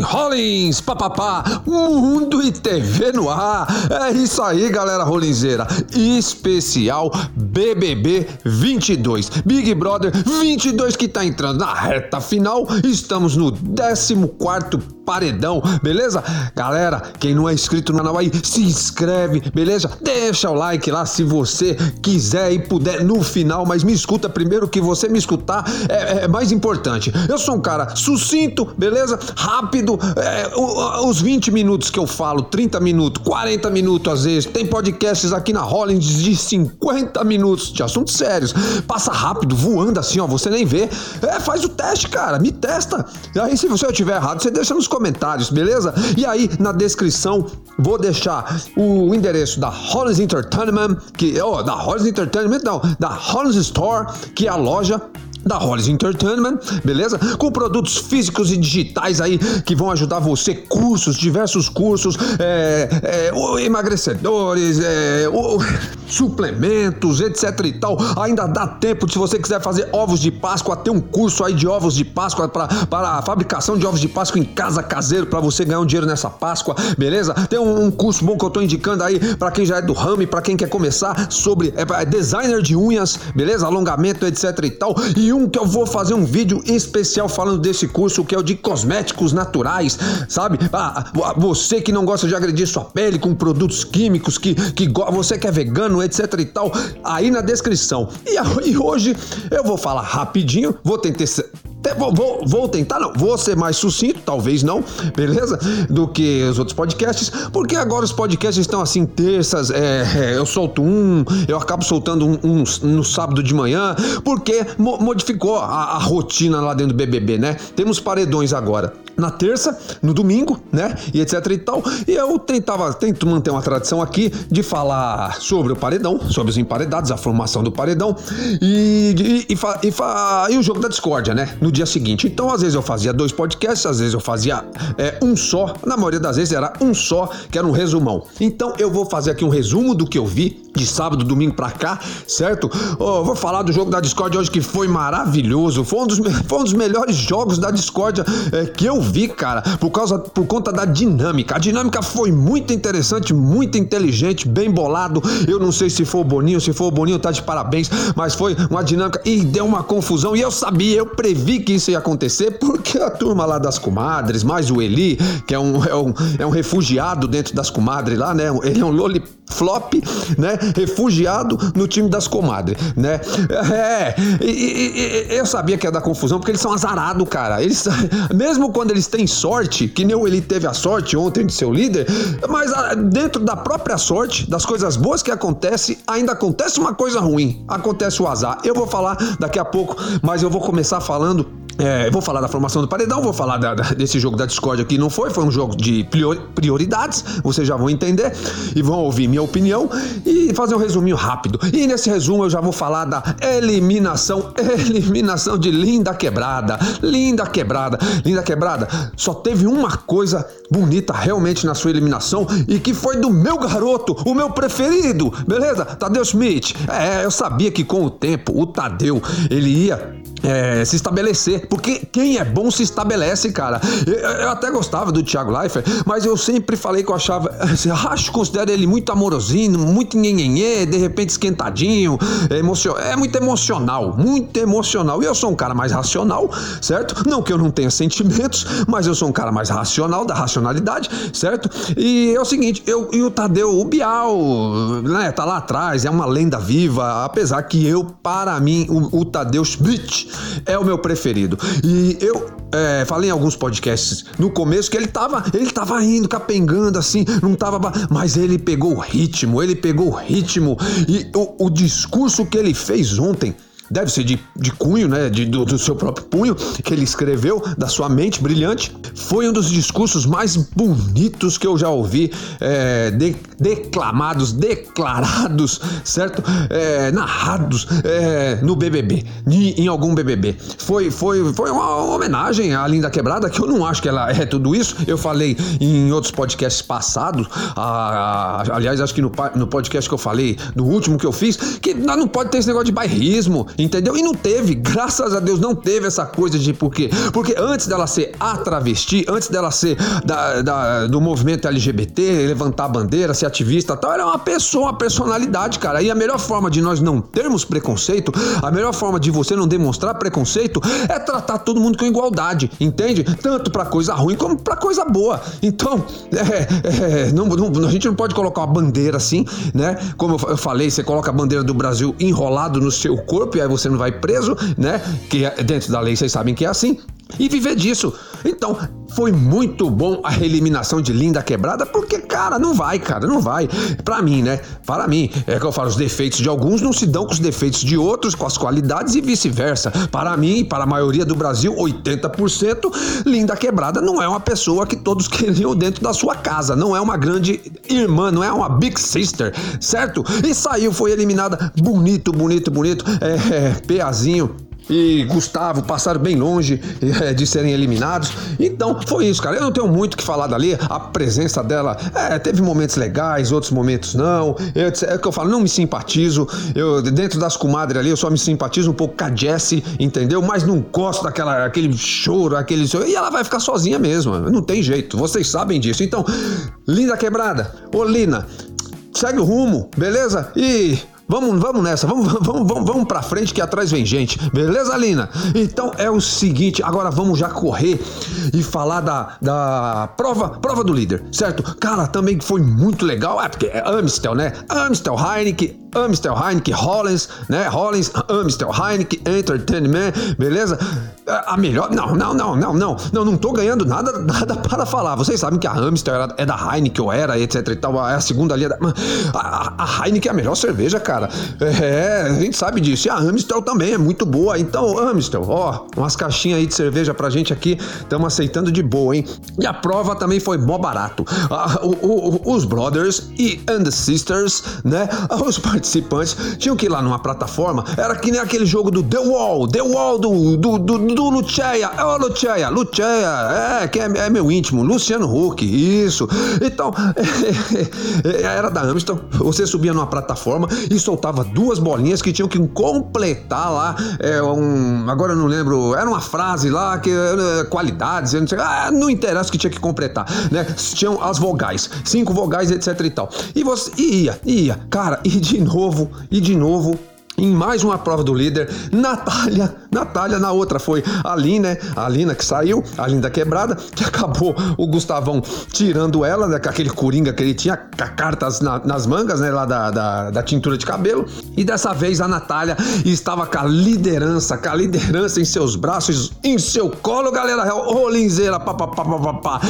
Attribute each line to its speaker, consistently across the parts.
Speaker 1: Rollins, papapá, Mundo e TV no ar. É isso aí, galera rolinzeira. Especial BBB 22. Big Brother 22 que tá entrando na reta final. Estamos no 14 paredão, beleza? Galera, quem não é inscrito no canal aí, se inscreve, beleza? Deixa o like lá se você quiser e puder no final, mas me escuta primeiro que você me escutar é, é mais importante. Eu sou um cara sucinto, beleza? Rápido, é, os 20 minutos que eu falo, 30 minutos, 40 minutos às vezes. Tem podcasts aqui na Hollins de 50 minutos de assuntos sérios. Passa rápido, voando assim, ó, você nem vê. É, faz o teste, cara, me testa. E aí, se você estiver errado, você deixa nos comentários, beleza? E aí, na descrição, vou deixar o endereço da Hollins Entertainment, que, oh, da Hollins Entertainment, não, da Hollins Store, que é a loja da Hollis Entertainment, beleza? Com produtos físicos e digitais aí que vão ajudar você, cursos, diversos cursos, é, é, emagrecedores, é, o, suplementos, etc e tal. Ainda dá tempo se você quiser fazer ovos de Páscoa, ter um curso aí de ovos de Páscoa para a fabricação de ovos de Páscoa em casa caseiro para você ganhar um dinheiro nessa Páscoa, beleza? Tem um, um curso bom que eu tô indicando aí para quem já é do ramo e para quem quer começar sobre é, designer de unhas, beleza? Alongamento, etc e tal. E e um que eu vou fazer um vídeo especial falando desse curso, que é o de cosméticos naturais, sabe? Ah, você que não gosta de agredir sua pele com produtos químicos, que, que você que é vegano, etc e tal, aí na descrição. E, e hoje eu vou falar rapidinho, vou tentar Vou, vou, vou, tentar, não, vou ser mais sucinto, talvez não, beleza? Do que os outros podcasts, porque agora os podcasts estão assim, terças, é, é, eu solto um, eu acabo soltando um, um, no sábado de manhã, porque mo modificou a, a rotina lá dentro do BBB, né? Temos paredões agora na terça, no domingo, né? E etc e tal. E eu tentava, tento manter uma tradição aqui de falar sobre o paredão, sobre os emparedados, a formação do paredão e, e, e, e, e o jogo da discórdia, né? No dia seguinte. Então, às vezes eu fazia dois podcasts, às vezes eu fazia é, um só. Na maioria das vezes era um só, que era um resumão. Então, eu vou fazer aqui um resumo do que eu vi de sábado, domingo pra cá, certo? Oh, vou falar do jogo da Discord hoje que foi maravilhoso. Foi um dos, foi um dos melhores jogos da Discord é, que eu vi, cara, por causa por conta da dinâmica. A dinâmica foi muito interessante, muito inteligente, bem bolado. Eu não sei se foi o Boninho, se foi o Boninho, tá de parabéns, mas foi uma dinâmica e deu uma confusão. E eu sabia, eu previ que isso ia acontecer, porque a turma lá das comadres, mais o Eli, que é um, é um, é um refugiado dentro das comadres lá, né? Ele é um loliflop, né? Refugiado no time das comadres, né? É, e, e, eu sabia que ia dar confusão, porque eles são azarados, cara. Eles, mesmo quando eles têm sorte, que nem ele teve a sorte ontem de ser o líder, mas ah, dentro da própria sorte, das coisas boas que acontece, ainda acontece uma coisa ruim. Acontece o azar. Eu vou falar daqui a pouco, mas eu vou começar falando é, vou falar da formação do paredão, vou falar da, da, desse jogo da Discord aqui, não foi, foi um jogo de prioridades, vocês já vão entender e vão ouvir minha opinião e fazer um resuminho rápido. E nesse resumo eu já vou falar da eliminação, eliminação de Linda Quebrada. Linda Quebrada, Linda Quebrada, só teve uma coisa bonita realmente na sua eliminação e que foi do meu garoto, o meu preferido, beleza? Tadeu Smith. É, eu sabia que com o tempo o Tadeu ele ia é, se estabelecer. Porque quem é bom se estabelece, cara. Eu, eu até gostava do Thiago Leifert, mas eu sempre falei que eu achava. Acho, considero ele muito amorosinho, muito nhenhenhê, de repente esquentadinho, é, emocion, é muito emocional, muito emocional. E eu sou um cara mais racional, certo? Não que eu não tenha sentimentos, mas eu sou um cara mais racional, da racionalidade, certo? E é o seguinte, eu e o Tadeu, o Bial, né, tá lá atrás, é uma lenda viva, apesar que eu, para mim, o, o Tadeu Schmidt é o meu preferido. E eu é, falei em alguns podcasts no começo que ele tava, ele tava indo, capengando assim, não tava. Mas ele pegou o ritmo, ele pegou o ritmo. E o, o discurso que ele fez ontem deve ser de, de cunho, né, de, do, do, seu próprio punho, que ele escreveu, da sua mente brilhante, foi um dos discursos mais bonitos que eu já ouvi, é, de, declamados, declarados, certo? É, narrados é, no BBB, em, em algum BBB. Foi, foi, foi uma homenagem à Linda Quebrada, que eu não acho que ela é tudo isso. Eu falei em outros podcasts passados, a, a, aliás, acho que no, no podcast que eu falei, do último que eu fiz, que não pode ter esse negócio de bairrismo, entendeu? E não teve, graças a Deus, não teve essa coisa de por quê? Porque antes dela ser a travesti, antes dela ser da, da, do movimento LGBT, levantar a bandeira, ser ativista tal, era uma pessoa, uma personalidade, cara. E a melhor forma de nós não termos preconceito, a melhor forma de você não demonstrar preconceito é tratar todo mundo com igualdade, entende? Tanto para coisa ruim como para coisa boa. Então, é, é, não, não, a gente não pode colocar uma bandeira assim, né? Como eu falei, você coloca a bandeira do Brasil enrolado no seu corpo e aí você não vai preso, né? Que é, dentro da lei vocês sabem que é assim e viver disso. Então, foi muito bom a eliminação de Linda Quebrada, porque, cara, não vai, cara, não vai. Para mim, né? Para mim, é que eu falo, os defeitos de alguns não se dão com os defeitos de outros, com as qualidades e vice-versa. Para mim, para a maioria do Brasil, 80%, Linda Quebrada não é uma pessoa que todos queriam dentro da sua casa, não é uma grande irmã, não é uma big sister, certo? E saiu, foi eliminada bonito, bonito, bonito, é, é Peazinho e Gustavo passaram bem longe é, de serem eliminados. Então foi isso, cara. Eu não tenho muito o que falar dali. A presença dela é, teve momentos legais, outros momentos não. Eu, é o que eu falo, não me simpatizo. Eu, dentro das comadres ali, eu só me simpatizo um pouco com a Jessie, entendeu? Mas não gosto daquela aquele choro, aquele. E ela vai ficar sozinha mesmo. Não tem jeito. Vocês sabem disso. Então, linda quebrada. Ô, Lina, segue o rumo, beleza? E Vamos, vamos nessa, vamos, vamos, vamos, vamos pra frente que atrás vem gente, beleza, Lina? Então é o seguinte, agora vamos já correr e falar da, da prova, prova do líder, certo? Cara, também foi muito legal, é porque é Amstel, né? Amstel, Heineken, Amstel, Heineken, Hollins, né? Hollins, Amstel, Heineken, Entertainment, beleza? A melhor. Não, não, não, não, não. Não, não tô ganhando nada, nada para falar. Vocês sabem que a Amstel é da Heineken, ou era, etc e tal. É a segunda. É da... a, a Heineken é a melhor cerveja, cara. É, a gente sabe disso. E a Amstel também é muito boa. Então, Amstel, ó, umas caixinhas aí de cerveja pra gente aqui. Estamos aceitando de boa, hein? E a prova também foi mó barato. Ah, o, o, os Brothers e and the Sisters, né? Os participantes tinham que ir lá numa plataforma, era que nem aquele jogo do The Wall, The Wall do, do, do, do Luceia, é o Luceia, Luceia, é, que é, é, meu íntimo, Luciano Huck, isso. Então, era da Amstel, você subia numa plataforma e soltava duas bolinhas que tinham que completar lá, é, um, agora eu não lembro, era uma frase lá, que é, qualidades, não, sei, ah, não interessa que tinha que completar, né? Tinham as vogais, cinco vogais, etc e tal. E você ia, ia, cara, e de novo, e de novo, em mais uma prova do líder, Natália, Natália na outra foi a Lina, né? A Lina que saiu, a Linda quebrada, que acabou o Gustavão tirando ela, né, com aquele coringa que ele tinha, cartas na, nas mangas, né, lá da, da, da, tintura de cabelo. E dessa vez a Natália estava com a liderança, com a liderança em seus braços, em seu colo, galera, rolinzeira, papapá,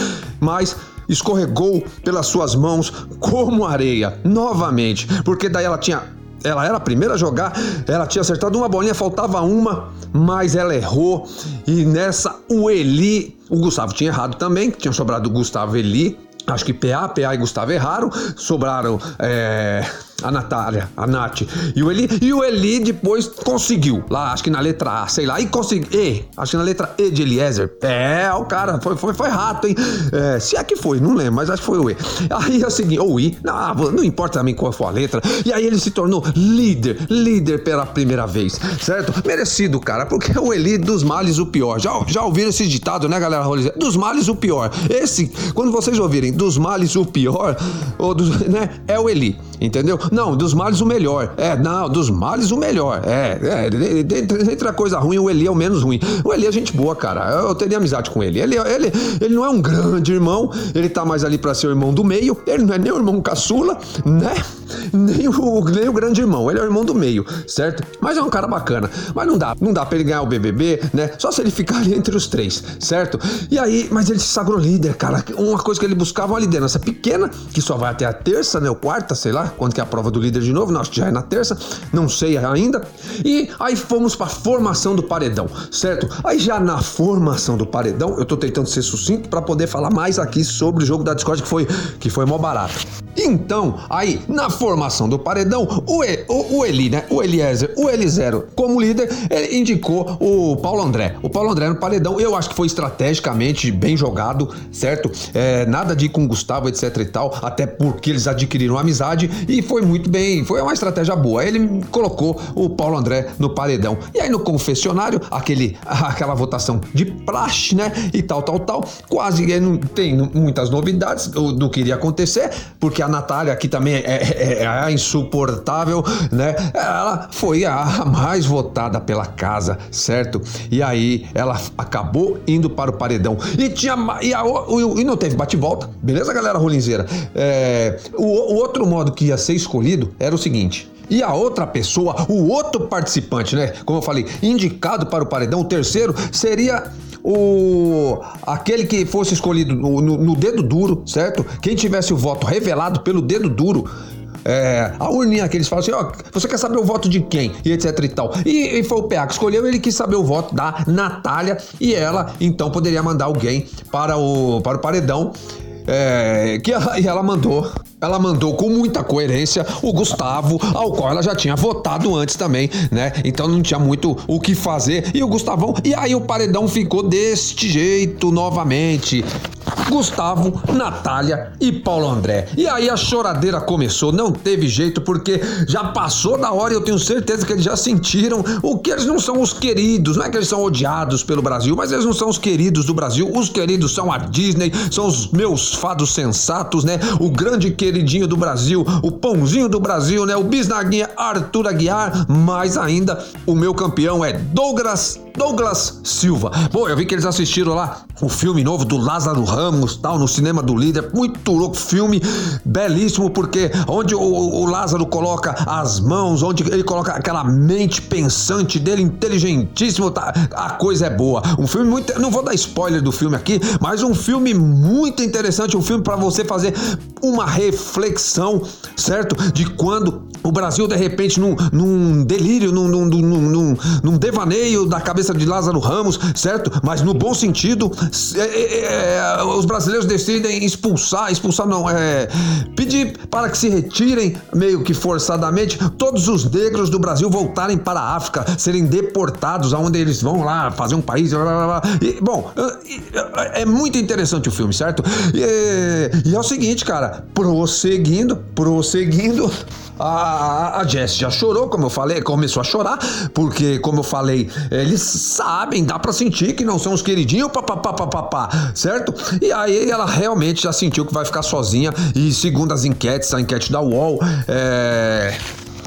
Speaker 1: mas escorregou pelas suas mãos como areia, novamente, porque daí ela tinha ela era a primeira a jogar, ela tinha acertado uma bolinha, faltava uma, mas ela errou. E nessa, o Eli, o Gustavo tinha errado também, tinha sobrado o Gustavo Eli. Acho que PA, PA e Gustavo erraram, sobraram é, a Natália, a Nath e o Eli. E o Eli depois conseguiu, lá, acho que na letra A, sei lá, e conseguiu. E, acho que na letra E de Eliezer. É, o cara foi, foi, foi rato, hein? É, se é que foi, não lembro, mas acho que foi o E. Aí é o seguinte, ou I, não, não importa também qual foi a letra. E aí ele se tornou líder, líder pela primeira vez, certo? Merecido, cara, porque é o Eli dos males o pior. Já, já ouviram esse ditado, né, galera? Dos males o pior. Esse, quando vocês ouvirem dos males o pior, ou né, é o Eli, entendeu? Não, dos males o melhor. É, não, dos males o melhor. É, é entre a coisa ruim, o Eli é o menos ruim. O Eli é gente boa, cara. Eu, teria amizade com ele. Ele, ele. ele não é um grande irmão, ele tá mais ali para ser o irmão do meio. Ele não é nem o irmão caçula, né? Nem o, nem o grande irmão. Ele é o irmão do meio, certo? Mas é um cara bacana. Mas não dá, não dá pra ele ganhar o BBB, né? Só se ele ficar ali entre os três, certo? E aí, mas ele se sagrou líder, cara. Uma coisa que ele buscava uma liderança pequena, que só vai até a terça, né? Ou quarta, sei lá, quando que é a prova do líder de novo, não, acho que já é na terça, não sei ainda. E aí fomos para formação do paredão, certo? Aí já na formação do paredão, eu tô tentando ser sucinto para poder falar mais aqui sobre o jogo da Discord que foi que foi mó barato. Então, aí, na formação do paredão, o, e, o, o Eli, né? O Eliezer, o Elizero, como líder, ele indicou o Paulo André. O Paulo André no paredão, eu acho que foi estrategicamente bem jogado, certo? É, nada de ir com o Gustavo, etc e tal, até porque eles adquiriram amizade e foi muito bem, foi uma estratégia boa. Ele colocou o Paulo André no paredão. E aí no confessionário, aquele, aquela votação de praxe, né? E tal, tal, tal. Quase não tem muitas novidades do, que iria acontecer, porque a Natália aqui também é, é, é a insuportável, né? Ela foi a mais votada pela casa, certo? E aí ela acabou indo para o paredão. E tinha e, a, e não teve bate-volta, beleza, galera rolinzeira? É, o, o outro modo que ia ser escolhido era o seguinte: e a outra pessoa, o outro participante, né? Como eu falei, indicado para o paredão, o terceiro seria o aquele que fosse escolhido no, no, no dedo duro, certo? Quem tivesse o voto revelado pelo dedo duro é, a urninha que eles falam assim, ó, você quer saber o voto de quem? E etc e tal. E, e, foi o PA que escolheu, ele quis saber o voto da Natália e ela então poderia mandar alguém para o, para o paredão. É, que ela, e ela mandou ela mandou com muita coerência o Gustavo, ao qual ela já tinha votado antes também, né? Então não tinha muito o que fazer. E o Gustavão, e aí o paredão ficou deste jeito novamente. Gustavo, Natália e Paulo André. E aí a choradeira começou, não teve jeito, porque já passou da hora e eu tenho certeza que eles já sentiram o que eles não são os queridos, não é que eles são odiados pelo Brasil, mas eles não são os queridos do Brasil. Os queridos são a Disney, são os meus fados sensatos, né? O grande queridinho do Brasil, o pãozinho do Brasil, né? O bisnaguinha Arthur Aguiar, mas ainda o meu campeão é Douglas Douglas Silva. Bom, eu vi que eles assistiram lá o filme novo do Lázaro Ramos, tal, no cinema do líder. Muito louco, filme belíssimo, porque onde o, o Lázaro coloca as mãos, onde ele coloca aquela mente pensante dele, inteligentíssimo, tá, a coisa é boa. Um filme muito. Não vou dar spoiler do filme aqui, mas um filme muito interessante, um filme para você fazer uma reflexão, certo? De quando o Brasil, de repente, num, num delírio, num, num, num, num, devaneio da cabeça de Lázaro Ramos, certo? Mas no bom sentido, é, é, é, os brasileiros decidem expulsar, expulsar não, é, pedir para que se retirem, meio que forçadamente, todos os negros do Brasil voltarem para a África, serem deportados, aonde eles vão lá fazer um país. Blá, blá, blá. E, bom, é muito interessante o filme, certo? E, e é o seguinte, cara, prosseguindo, prosseguindo a, a Jess já chorou, como eu falei, começou a chorar, porque, como eu falei, eles sabem, dá para sentir que não são os queridinhos, papapá, papapá, certo? E aí ela realmente já sentiu que vai ficar sozinha, e segundo as enquetes, a enquete da UOL, é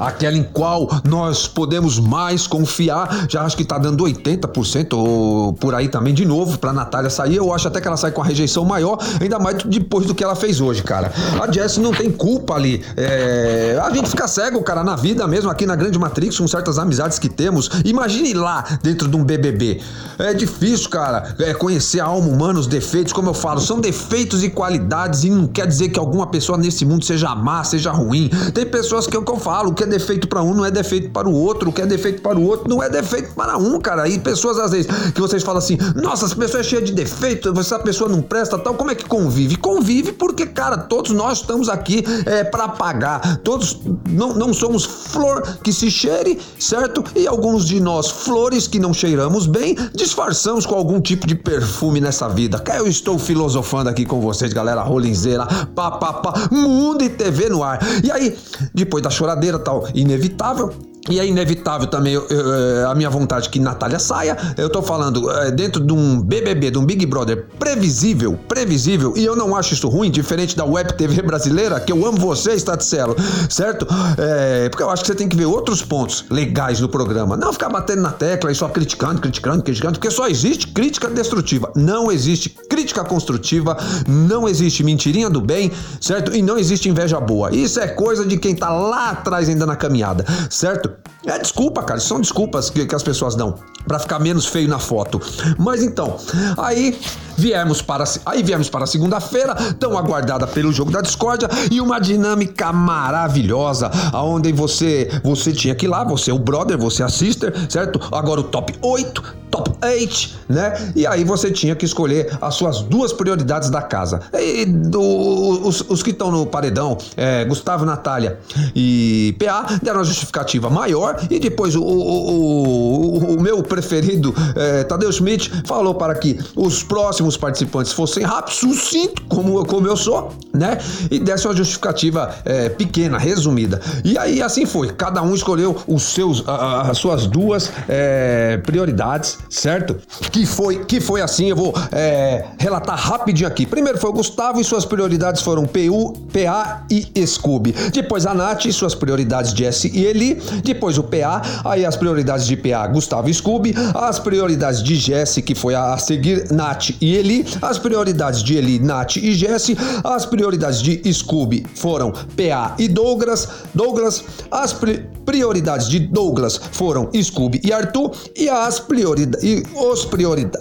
Speaker 1: aquela em qual nós podemos mais confiar. Já acho que tá dando 80% ou por aí também de novo pra Natália sair. Eu acho até que ela sai com a rejeição maior, ainda mais depois do que ela fez hoje, cara. A Jess não tem culpa ali. É... A gente fica cego, cara, na vida mesmo, aqui na Grande Matrix, com certas amizades que temos. Imagine lá dentro de um BBB. É difícil, cara, é conhecer a alma humana, os defeitos, como eu falo, são defeitos e qualidades e não quer dizer que alguma pessoa nesse mundo seja má, seja ruim. Tem pessoas que é o que eu falo, que é defeito para um não é defeito para o outro, o que é defeito para o outro não é defeito para um, cara. E pessoas às vezes que vocês falam assim: "Nossa, essa pessoa é cheia de defeito, essa pessoa não presta, tal". Como é que convive? Convive porque, cara, todos nós estamos aqui é, para pagar. Todos não, não somos flor que se cheire, certo? E alguns de nós flores que não cheiramos bem, disfarçamos com algum tipo de perfume nessa vida. Eu estou filosofando aqui com vocês, galera rolinzeira, papapá, mundo e TV no ar. E aí, depois da choradeira tal, inevitável. E é inevitável também eu, eu, é, a minha vontade que Natália saia. Eu tô falando é, dentro de um BBB, de um Big Brother previsível, previsível, e eu não acho isso ruim, diferente da Web TV brasileira, que eu amo você, Staticelo, certo? É, porque eu acho que você tem que ver outros pontos legais no programa. Não ficar batendo na tecla e só criticando, criticando, criticando, porque só existe crítica destrutiva. Não existe crítica construtiva, não existe mentirinha do bem, certo? E não existe inveja boa. Isso é coisa de quem tá lá atrás ainda na caminhada, certo? É desculpa, cara. São desculpas que, que as pessoas dão para ficar menos feio na foto. Mas então, aí viemos para aí viemos para segunda-feira, tão aguardada pelo jogo da discórdia e uma dinâmica maravilhosa, aonde você você tinha que ir lá, você é o brother, você é a sister, certo? Agora o top 8 top 8, né? E aí você tinha que escolher as suas duas prioridades da casa. E do, os, os, que estão no paredão, é, Gustavo, Natália e PA, deram uma justificativa maior. E depois o, o, o, o meu preferido, é, Tadeu Schmidt, falou para que os próximos participantes fossem rápidos, sucinto, como, como eu sou, né? E desse uma justificativa é, pequena, resumida. E aí assim foi. Cada um escolheu os seus, as suas duas é, prioridades certo? Que foi, que foi assim, eu vou é, relatar rapidinho aqui. Primeiro foi o Gustavo e suas prioridades foram PU, PA e Scooby. Depois a Nath e suas prioridades Jesse e Eli. Depois o PA, aí as prioridades de PA, Gustavo e Scooby. As prioridades de Jesse, que foi a, a seguir Nath e Eli. As prioridades de Eli, Nath e Jesse. As prioridades de Scooby foram PA e Douglas. Douglas. As pri prioridades de Douglas foram Scooby e Arthur. E as prioridades e os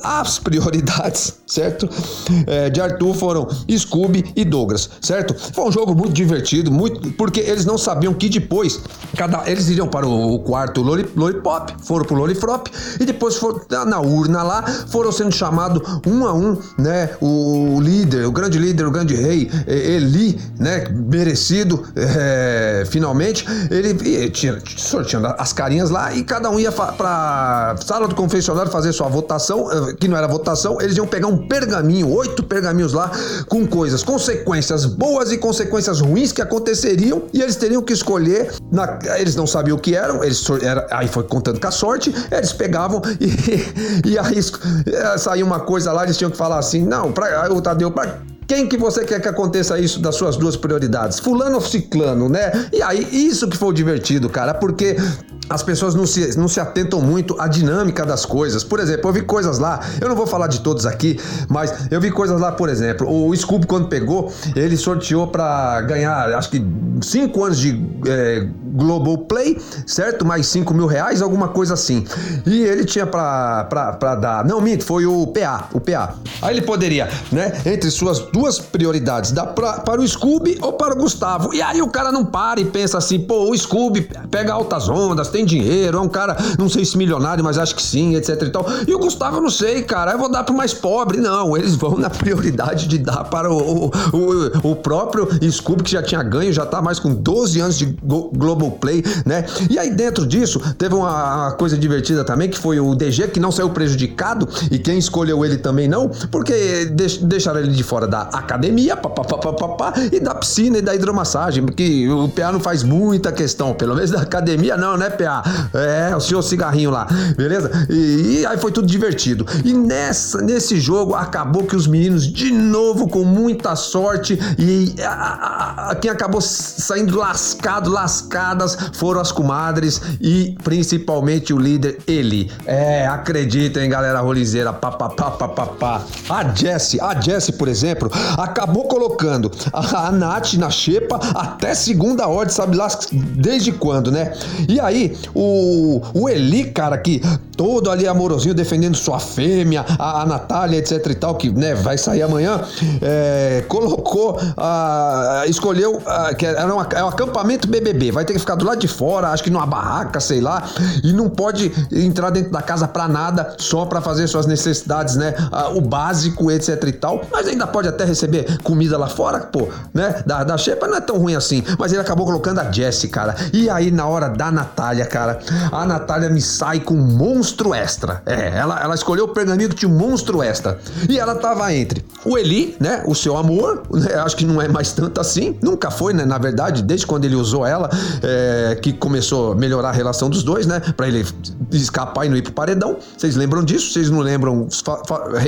Speaker 1: as prioridades, certo? É, de Arthur foram Scooby e Douglas, certo? Foi um jogo muito divertido, muito porque eles não sabiam que depois cada eles iriam para o, o quarto Lollipop, foram pro Lollipop e depois foram na urna lá, foram sendo chamados um a um, né? O líder, o grande líder, o grande rei, Eli, né? Merecido, é, finalmente, ele tinha sorteando as carinhas lá e cada um ia para sala do confessionário fazer sua votação, eh, que não era votação, eles iam pegar um pergaminho, oito pergaminhos lá, com coisas, consequências boas e consequências ruins que aconteceriam, e eles teriam que escolher. Na, eles não sabiam o que eram, eles era, aí foi contando com a sorte, eles pegavam e, e aí eh, saía uma coisa lá, eles tinham que falar assim: não, pra, o Tadeu, pra quem que você quer que aconteça isso das suas duas prioridades? Fulano ou ciclano, né? E aí, isso que foi o divertido, cara, porque as pessoas não se, não se atentam muito à dinâmica das coisas. Por exemplo, eu vi coisas lá, eu não vou falar de todos aqui, mas eu vi coisas lá, por exemplo, o Scooby, quando pegou, ele sorteou para ganhar, acho que 5 anos de é, Global Play, certo? Mais 5 mil reais, alguma coisa assim. E ele tinha pra dar. Não, minto, foi o PA, o PA. Aí ele poderia, né, entre suas duas prioridades, dar pra, para o Scooby ou para o Gustavo. E aí o cara não para e pensa assim, pô, o Scooby pega altas ondas, tem dinheiro, é um cara, não sei se milionário, mas acho que sim, etc e tal. E o Gustavo, não sei, cara, eu vou dar pro mais pobre. Não, eles vão na prioridade de dar para o, o, o próprio Scooby, que já tinha ganho, já tá mais com 12 anos de Global Play, né? E aí dentro disso, teve uma, uma coisa divertida também, que foi o DG, que não saiu prejudicado, e quem escolheu ele também não, porque deixaram ele de fora da academia, papapá, e da piscina e da hidromassagem, porque o PA não faz muita questão, pelo menos da academia não, né, PA? É, o senhor cigarrinho lá, beleza? E, e, aí foi tudo divertido. E nessa, nesse jogo acabou que os meninos, de novo, com muita sorte, e a, a, a, quem acabou saindo lascado, lascadas, foram as comadres e principalmente o líder, ele. É, acreditem, galera rolizeira, papapá, papapá. A Jessie, a Jessie, por exemplo, acabou colocando a, a Nath na xepa até segunda ordem, sabe lá desde quando, né? E aí, o, o Eli, cara, que todo ali amorosinho defendendo sua fêmea, a, a Natália, etc e tal, que né, vai sair amanhã, é, colocou, a, escolheu, a, que era um, é um acampamento BBB, vai ter que ficar do lado de fora, acho que numa barraca, sei lá, e não pode entrar dentro da casa pra nada, só para fazer suas necessidades, né, o básico, etc e tal, mas ainda pode até receber comida lá fora, pô, né, da, da Xepa não é tão ruim assim, mas ele acabou colocando a Jessie, cara, e aí na hora da Natália, cara. A Natália me sai com um monstro extra. É, ela, ela escolheu o pergaminho tinha um monstro extra. E ela tava entre o Eli, né? O seu amor, né, acho que não é mais tanto assim. Nunca foi, né? Na verdade, desde quando ele usou ela, é, que começou a melhorar a relação dos dois, né? Pra ele escapar e não ir pro paredão. Vocês lembram disso? Vocês não lembram?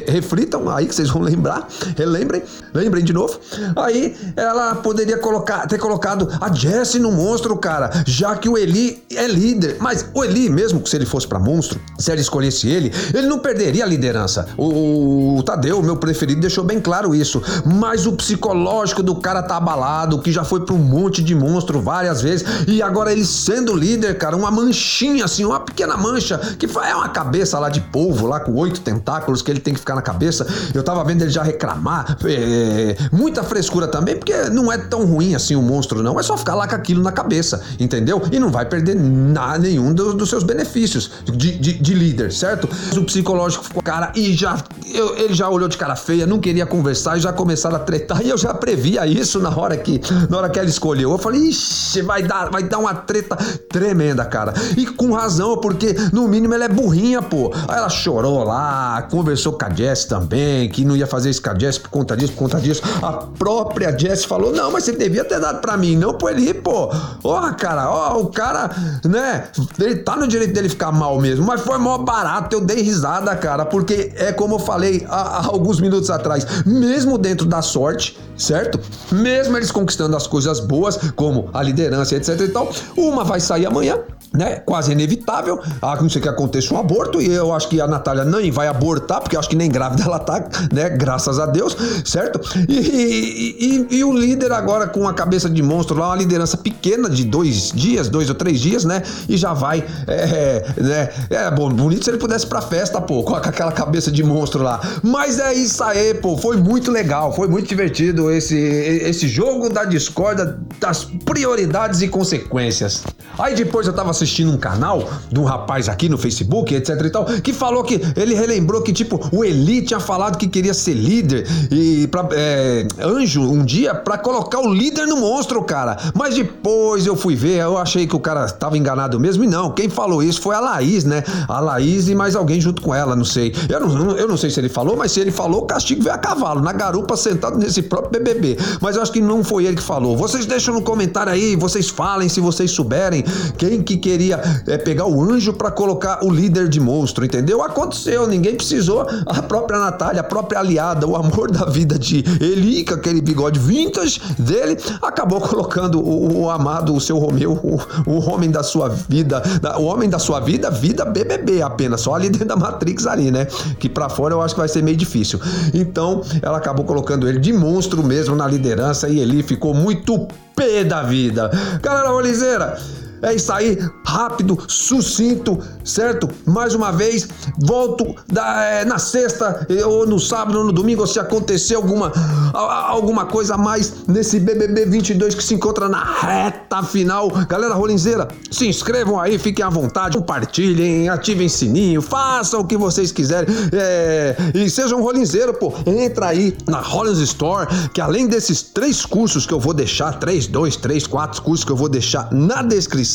Speaker 1: reflitam aí que vocês vão lembrar. Relembrem. Lembrem de novo. Aí ela poderia colocar, ter colocado a Jessie no monstro, cara. Já que o Eli é líder. Mas o Eli, mesmo se ele fosse para monstro, se ele escolhesse ele, ele não perderia a liderança. O, o Tadeu, meu preferido, deixou bem claro isso. Mas o psicológico do cara tá abalado, que já foi para um monte de monstro várias vezes. E agora ele sendo líder, cara, uma manchinha assim, uma pequena mancha, que é uma cabeça lá de polvo, lá com oito tentáculos que ele tem que ficar na cabeça. Eu tava vendo ele já reclamar. É, muita frescura também, porque não é tão ruim assim o monstro, não. É só ficar lá com aquilo na cabeça, entendeu? E não vai perder na, nenhum do, dos seus benefícios de, de, de, líder, certo? O psicológico ficou cara e já eu, ele já olhou de cara feia, não queria conversar e já começaram a tretar. E eu já previa isso na hora que na hora que ela escolheu. Eu falei, ixi, vai dar, vai dar uma treta tremenda, cara. E com razão, porque no mínimo ela é burrinha, pô. Aí ela chorou lá, conversou com a Jess também, que não ia fazer isso com a Jess por conta disso, por conta disso. A própria Jess falou: não, mas você devia ter dado pra mim, não pra ele, pô. Ó, cara, ó, o cara, né? Ele tá no direito dele ficar mal mesmo, mas foi mó barato. Eu dei risada, cara, porque é como eu falei há, há alguns minutos atrás, mesmo dentro da sorte, certo? Mesmo eles conquistando as coisas boas, como a liderança, etc e tal, uma vai sair amanhã, né? Quase inevitável, a não ser que aconteça um aborto, e eu acho que a Natália nem vai abortar, porque eu acho que nem grávida ela tá, né? Graças a Deus, certo? E, e, e, e, o líder agora com a cabeça de monstro lá, uma liderança pequena de dois dias, dois ou três dias, né? E já vai, é, né? É bom, bonito se ele pudesse pra festa, pô, com aquela cabeça de monstro lá. Mas é isso aí, pô, foi muito legal, foi muito divertido esse, esse jogo da discorda das prioridades e consequências. Aí depois eu tava assistindo um canal de um rapaz aqui no Facebook, etc e tal, que falou que ele relembrou que, tipo, o Eli tinha falado que queria ser líder e pra, é, anjo um dia para colocar o líder no monstro, cara. Mas depois eu fui ver, eu achei que o cara tava enganado mesmo. E não, quem falou isso foi a Laís, né? A Laís e mais alguém junto com ela, não sei. Eu não, eu não sei se ele falou, mas se ele falou, o castigo veio a cavalo, na garupa, sentado nesse próprio BBB. Mas eu acho que não foi ele que falou. Vocês deixam no comentário aí, vocês falem se vocês souberem quem que queria é, pegar o anjo para colocar o líder de monstro, entendeu? Aconteceu, ninguém precisou. A própria Natália, a própria aliada, o amor da vida de Eli, com aquele bigode vintage dele, acabou colocando o, o amado, o seu Romeu, o, o, homem da sua vida, o homem da sua vida, vida BBB apenas, só ali dentro da Matrix ali, né? Que para fora eu acho que vai ser meio difícil. Então, ela acabou colocando ele de monstro mesmo na liderança e Eli ficou muito pé da vida. Galera Rolizeira, é isso aí, rápido, sucinto, certo? Mais uma vez, volto da, é, na sexta, ou no sábado, ou no domingo, se acontecer alguma, alguma coisa a mais nesse BBB 22 que se encontra na reta final. Galera rolinzeira, se inscrevam aí, fiquem à vontade, compartilhem, ativem sininho, façam o que vocês quiserem é, e sejam rolinzeiro, pô. Entra aí na Rollins Store, que além desses três cursos que eu vou deixar, três, dois, três, quatro cursos que eu vou deixar na descrição,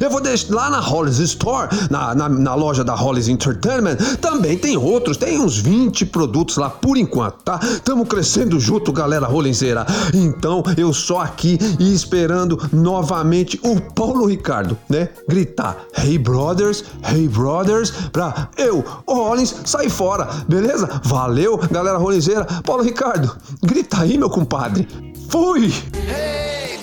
Speaker 1: eu vou deixar lá na Hollis Store, na, na, na loja da Hollis Entertainment, também tem outros, tem uns 20 produtos lá por enquanto, tá? Tamo crescendo junto, galera rolenzeira. Então eu só aqui e esperando novamente o Paulo Ricardo, né? Gritar: Hey brothers, hey brothers, pra eu, Rollins, sair fora, beleza? Valeu, galera rolenzeira. Paulo Ricardo, grita aí, meu compadre. Fui! Hey!